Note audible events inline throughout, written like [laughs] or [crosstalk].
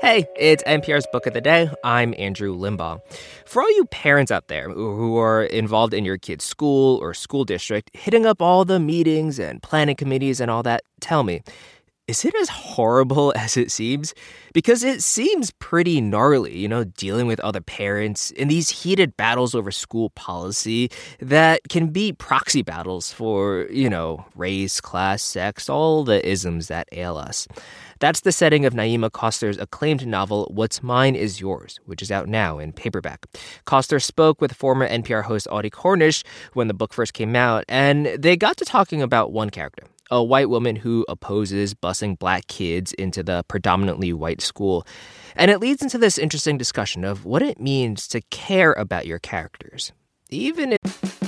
Hey, it's NPR's Book of the Day. I'm Andrew Limbaugh. For all you parents out there who are involved in your kid's school or school district, hitting up all the meetings and planning committees and all that, tell me, is it as horrible [laughs] as it seems? Because it seems pretty gnarly, you know, dealing with other parents in these heated battles over school policy that can be proxy battles for, you know, race, class, sex, all the isms that ail us. That's the setting of Naima Coster's acclaimed novel, What's Mine Is Yours, which is out now in paperback. Coster spoke with former NPR host Audie Cornish when the book first came out, and they got to talking about one character, a white woman who opposes busing black kids into the predominantly white school. And it leads into this interesting discussion of what it means to care about your characters, even if.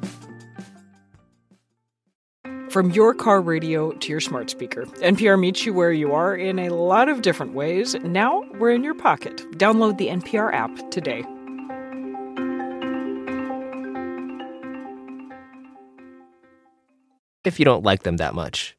From your car radio to your smart speaker, NPR meets you where you are in a lot of different ways. Now we're in your pocket. Download the NPR app today. If you don't like them that much.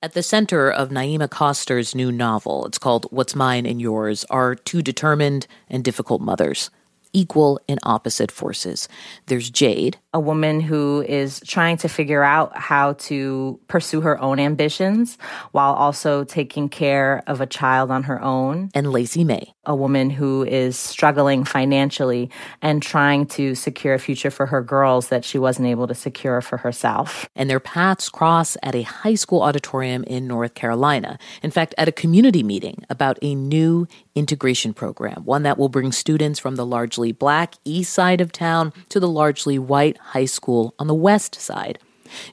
At the center of Naima Coster's new novel, it's called What's Mine and Yours, are two determined and difficult mothers equal and opposite forces. There's Jade, a woman who is trying to figure out how to pursue her own ambitions while also taking care of a child on her own. And Lacey May, a woman who is struggling financially and trying to secure a future for her girls that she wasn't able to secure for herself. And their paths cross at a high school auditorium in North Carolina. In fact, at a community meeting about a new integration program, one that will bring students from the largely black east side of town to the largely white high school on the west side.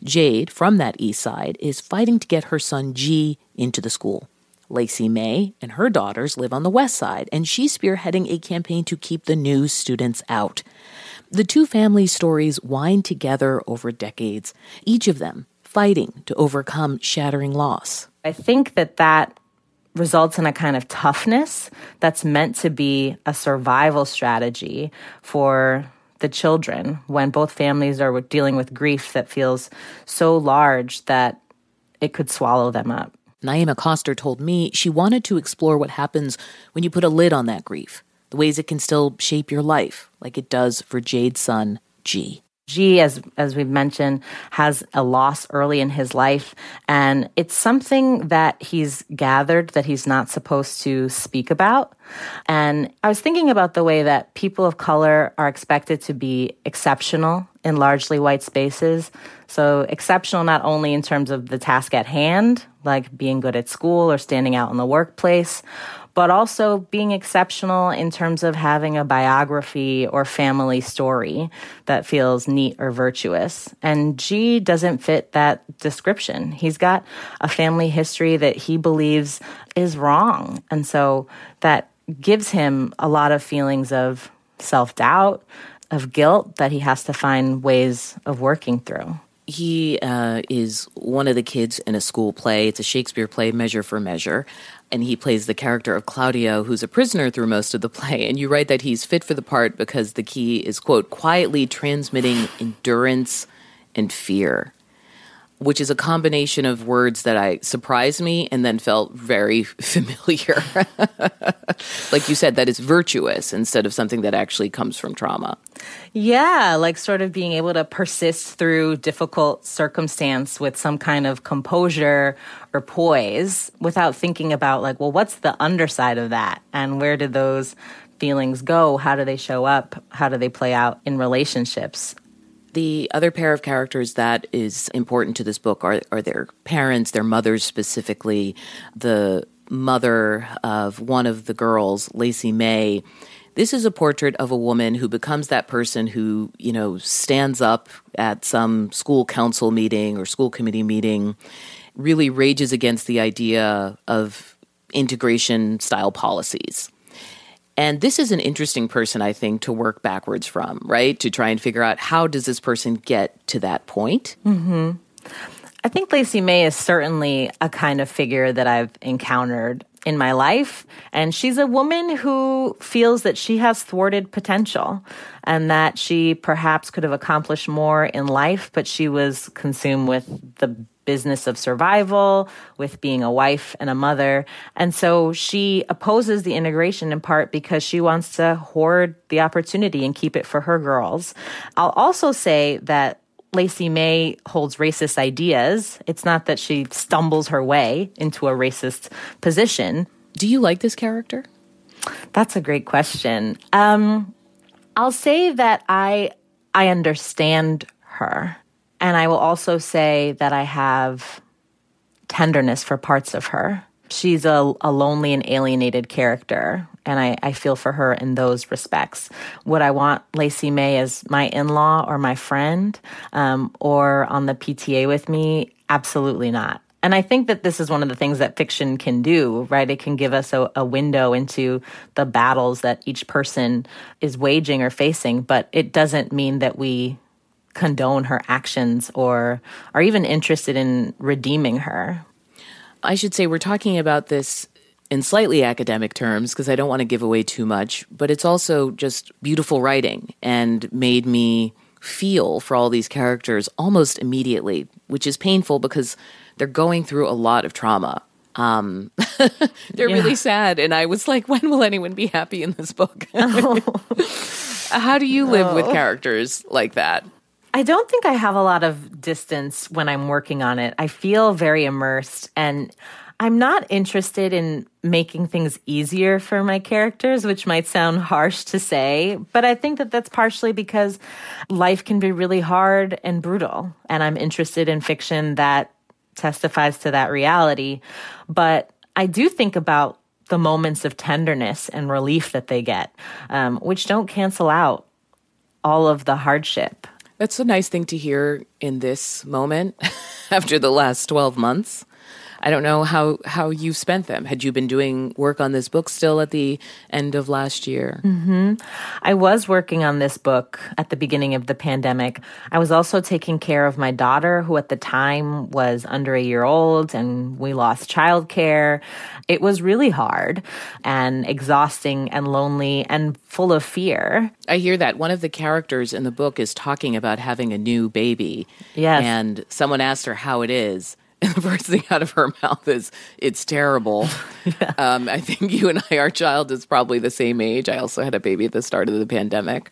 Jade, from that east side, is fighting to get her son G into the school. Lacey May and her daughters live on the west side, and she's spearheading a campaign to keep the new students out. The two family stories wind together over decades, each of them fighting to overcome shattering loss. I think that that results in a kind of toughness that's meant to be a survival strategy for the children when both families are dealing with grief that feels so large that it could swallow them up. Naima Coster told me she wanted to explore what happens when you put a lid on that grief, the ways it can still shape your life, like it does for Jade's son, G. G, as as we've mentioned, has a loss early in his life, and it's something that he's gathered that he's not supposed to speak about. And I was thinking about the way that people of color are expected to be exceptional in largely white spaces. So exceptional not only in terms of the task at hand, like being good at school or standing out in the workplace, but also being exceptional in terms of having a biography or family story that feels neat or virtuous. And G doesn't fit that description. He's got a family history that he believes is wrong. And so that gives him a lot of feelings of self doubt, of guilt that he has to find ways of working through. He uh, is one of the kids in a school play. It's a Shakespeare play, Measure for Measure. And he plays the character of Claudio, who's a prisoner through most of the play. And you write that he's fit for the part because the key is, quote, quietly transmitting endurance and fear which is a combination of words that I surprised me and then felt very [laughs] familiar. [laughs] like you said, that is virtuous instead of something that actually comes from trauma. Yeah, like sort of being able to persist through difficult circumstance with some kind of composure or poise without thinking about, like, well, what's the underside of that? And where did those feelings go? How do they show up? How do they play out in relationships? The other pair of characters that is important to this book are, are their parents, their mothers specifically. The mother of one of the girls, Lacey May. This is a portrait of a woman who becomes that person who, you know, stands up at some school council meeting or school committee meeting, really rages against the idea of integration style policies And this is an interesting person, I think, to work backwards from, right? To try and figure out how does this person get to that point? Mm-hmm. I think Lacey May is certainly a kind of figure that I've encountered in my life. And she's a woman who feels that she has thwarted potential and that she perhaps could have accomplished more in life, but she was consumed with the business of survival, with being a wife and a mother. And so she opposes the integration in part because she wants to hoard the opportunity and keep it for her girls. I'll also say that Lacey May holds racist ideas. It's not that she stumbles her way into a racist position. Do you like this character? That's a great question. Um, I'll say that I I understand her. And I will also say that I have tenderness for parts of her. She's a, a lonely and alienated character, and I, I feel for her in those respects. Would I want Lacey May as my in law or my friend um, or on the PTA with me? Absolutely not. And I think that this is one of the things that fiction can do, right? It can give us a, a, window into the battles that each person is waging or facing, but it doesn't mean that we condone her actions or are even interested in redeeming her. I should say we're talking about this in slightly academic terms because I don't want to give away too much, but it's also just beautiful writing and made me feel for all these characters almost immediately, which is painful because they're going through a lot of trauma. Um, [laughs] they're yeah. really sad. And I was like, when will anyone be happy in this book? Oh. [laughs] [laughs] How do you live oh. with characters like that? I don't think I have a lot of distance when I'm working on it. I feel very immersed and I'm not interested in making things easier for my characters, which might sound harsh to say, but I think that that's partially because life can be really hard and brutal. And I'm interested in fiction that testifies to that reality. But I do think about the moments of tenderness and relief that they get, um, which don't cancel out all of the hardship. That's a nice thing to hear in this moment [laughs] after the last 12 months. I don't know how how you spent them. Had you been doing work on this book still at the end of last year? Mm-hmm. I was working on this book at the beginning of the pandemic. I was also taking care of my daughter, who at the time was under a year old, and we lost childcare. It was really hard and exhausting and lonely and full of fear. I hear that one of the characters in the book is talking about having a new baby. Yes. And someone asked her how it is the first thing out of her mouth is it's terrible. [laughs] Yeah. um, i think you and i our child is probably the same age. I also had a baby at the start of the pandemic.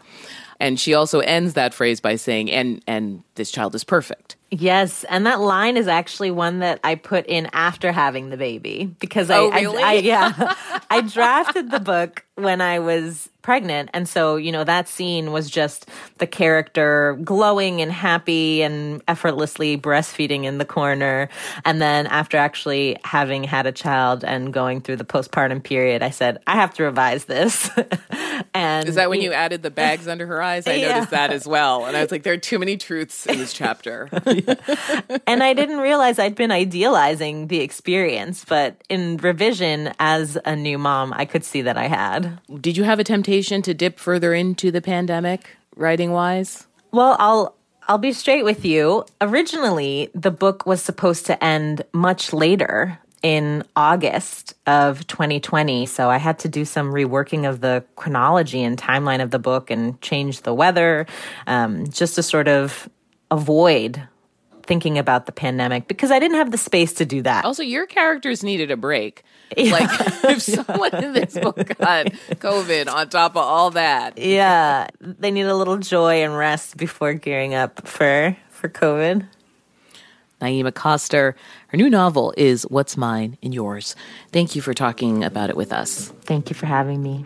And she also ends that phrase by saying and and this child is perfect yes and that line is actually one that i put in after having the baby because oh, I, really? I, I yeah [laughs] i drafted the book when i was pregnant. And so, you know, that scene was just the character glowing and happy and effortlessly breastfeeding in the corner. And then after actually having had a child and going through the postpartum period, I said, I have to revise this. [laughs] and is that when you added the bags under her eyes? I [laughs] yeah. noticed that as well. And I was like, there are too many truths in this chapter. [laughs] and I didn't realize I'd been idealizing the experience, but in revision as a new mom, I could see that I had. Did you have a temptation? to dip further into the pandemic, writing wise? Well, I'll I'll be straight with you. Originally, the book was supposed to end much later in August of 2020. So I had to do some reworking of the chronology and timeline of the book and change the weather um, just to sort of avoid thinking about the pandemic because I didn't have the space to do that. Also, your characters needed a break. Yeah. Like [laughs] if someone in this book got COVID on top of all that. Yeah. They need a little joy and rest before gearing up for for COVID. Naima Coster. Her new novel is What's Mine and Yours. Thank you for talking about it with us. Thank you for having me.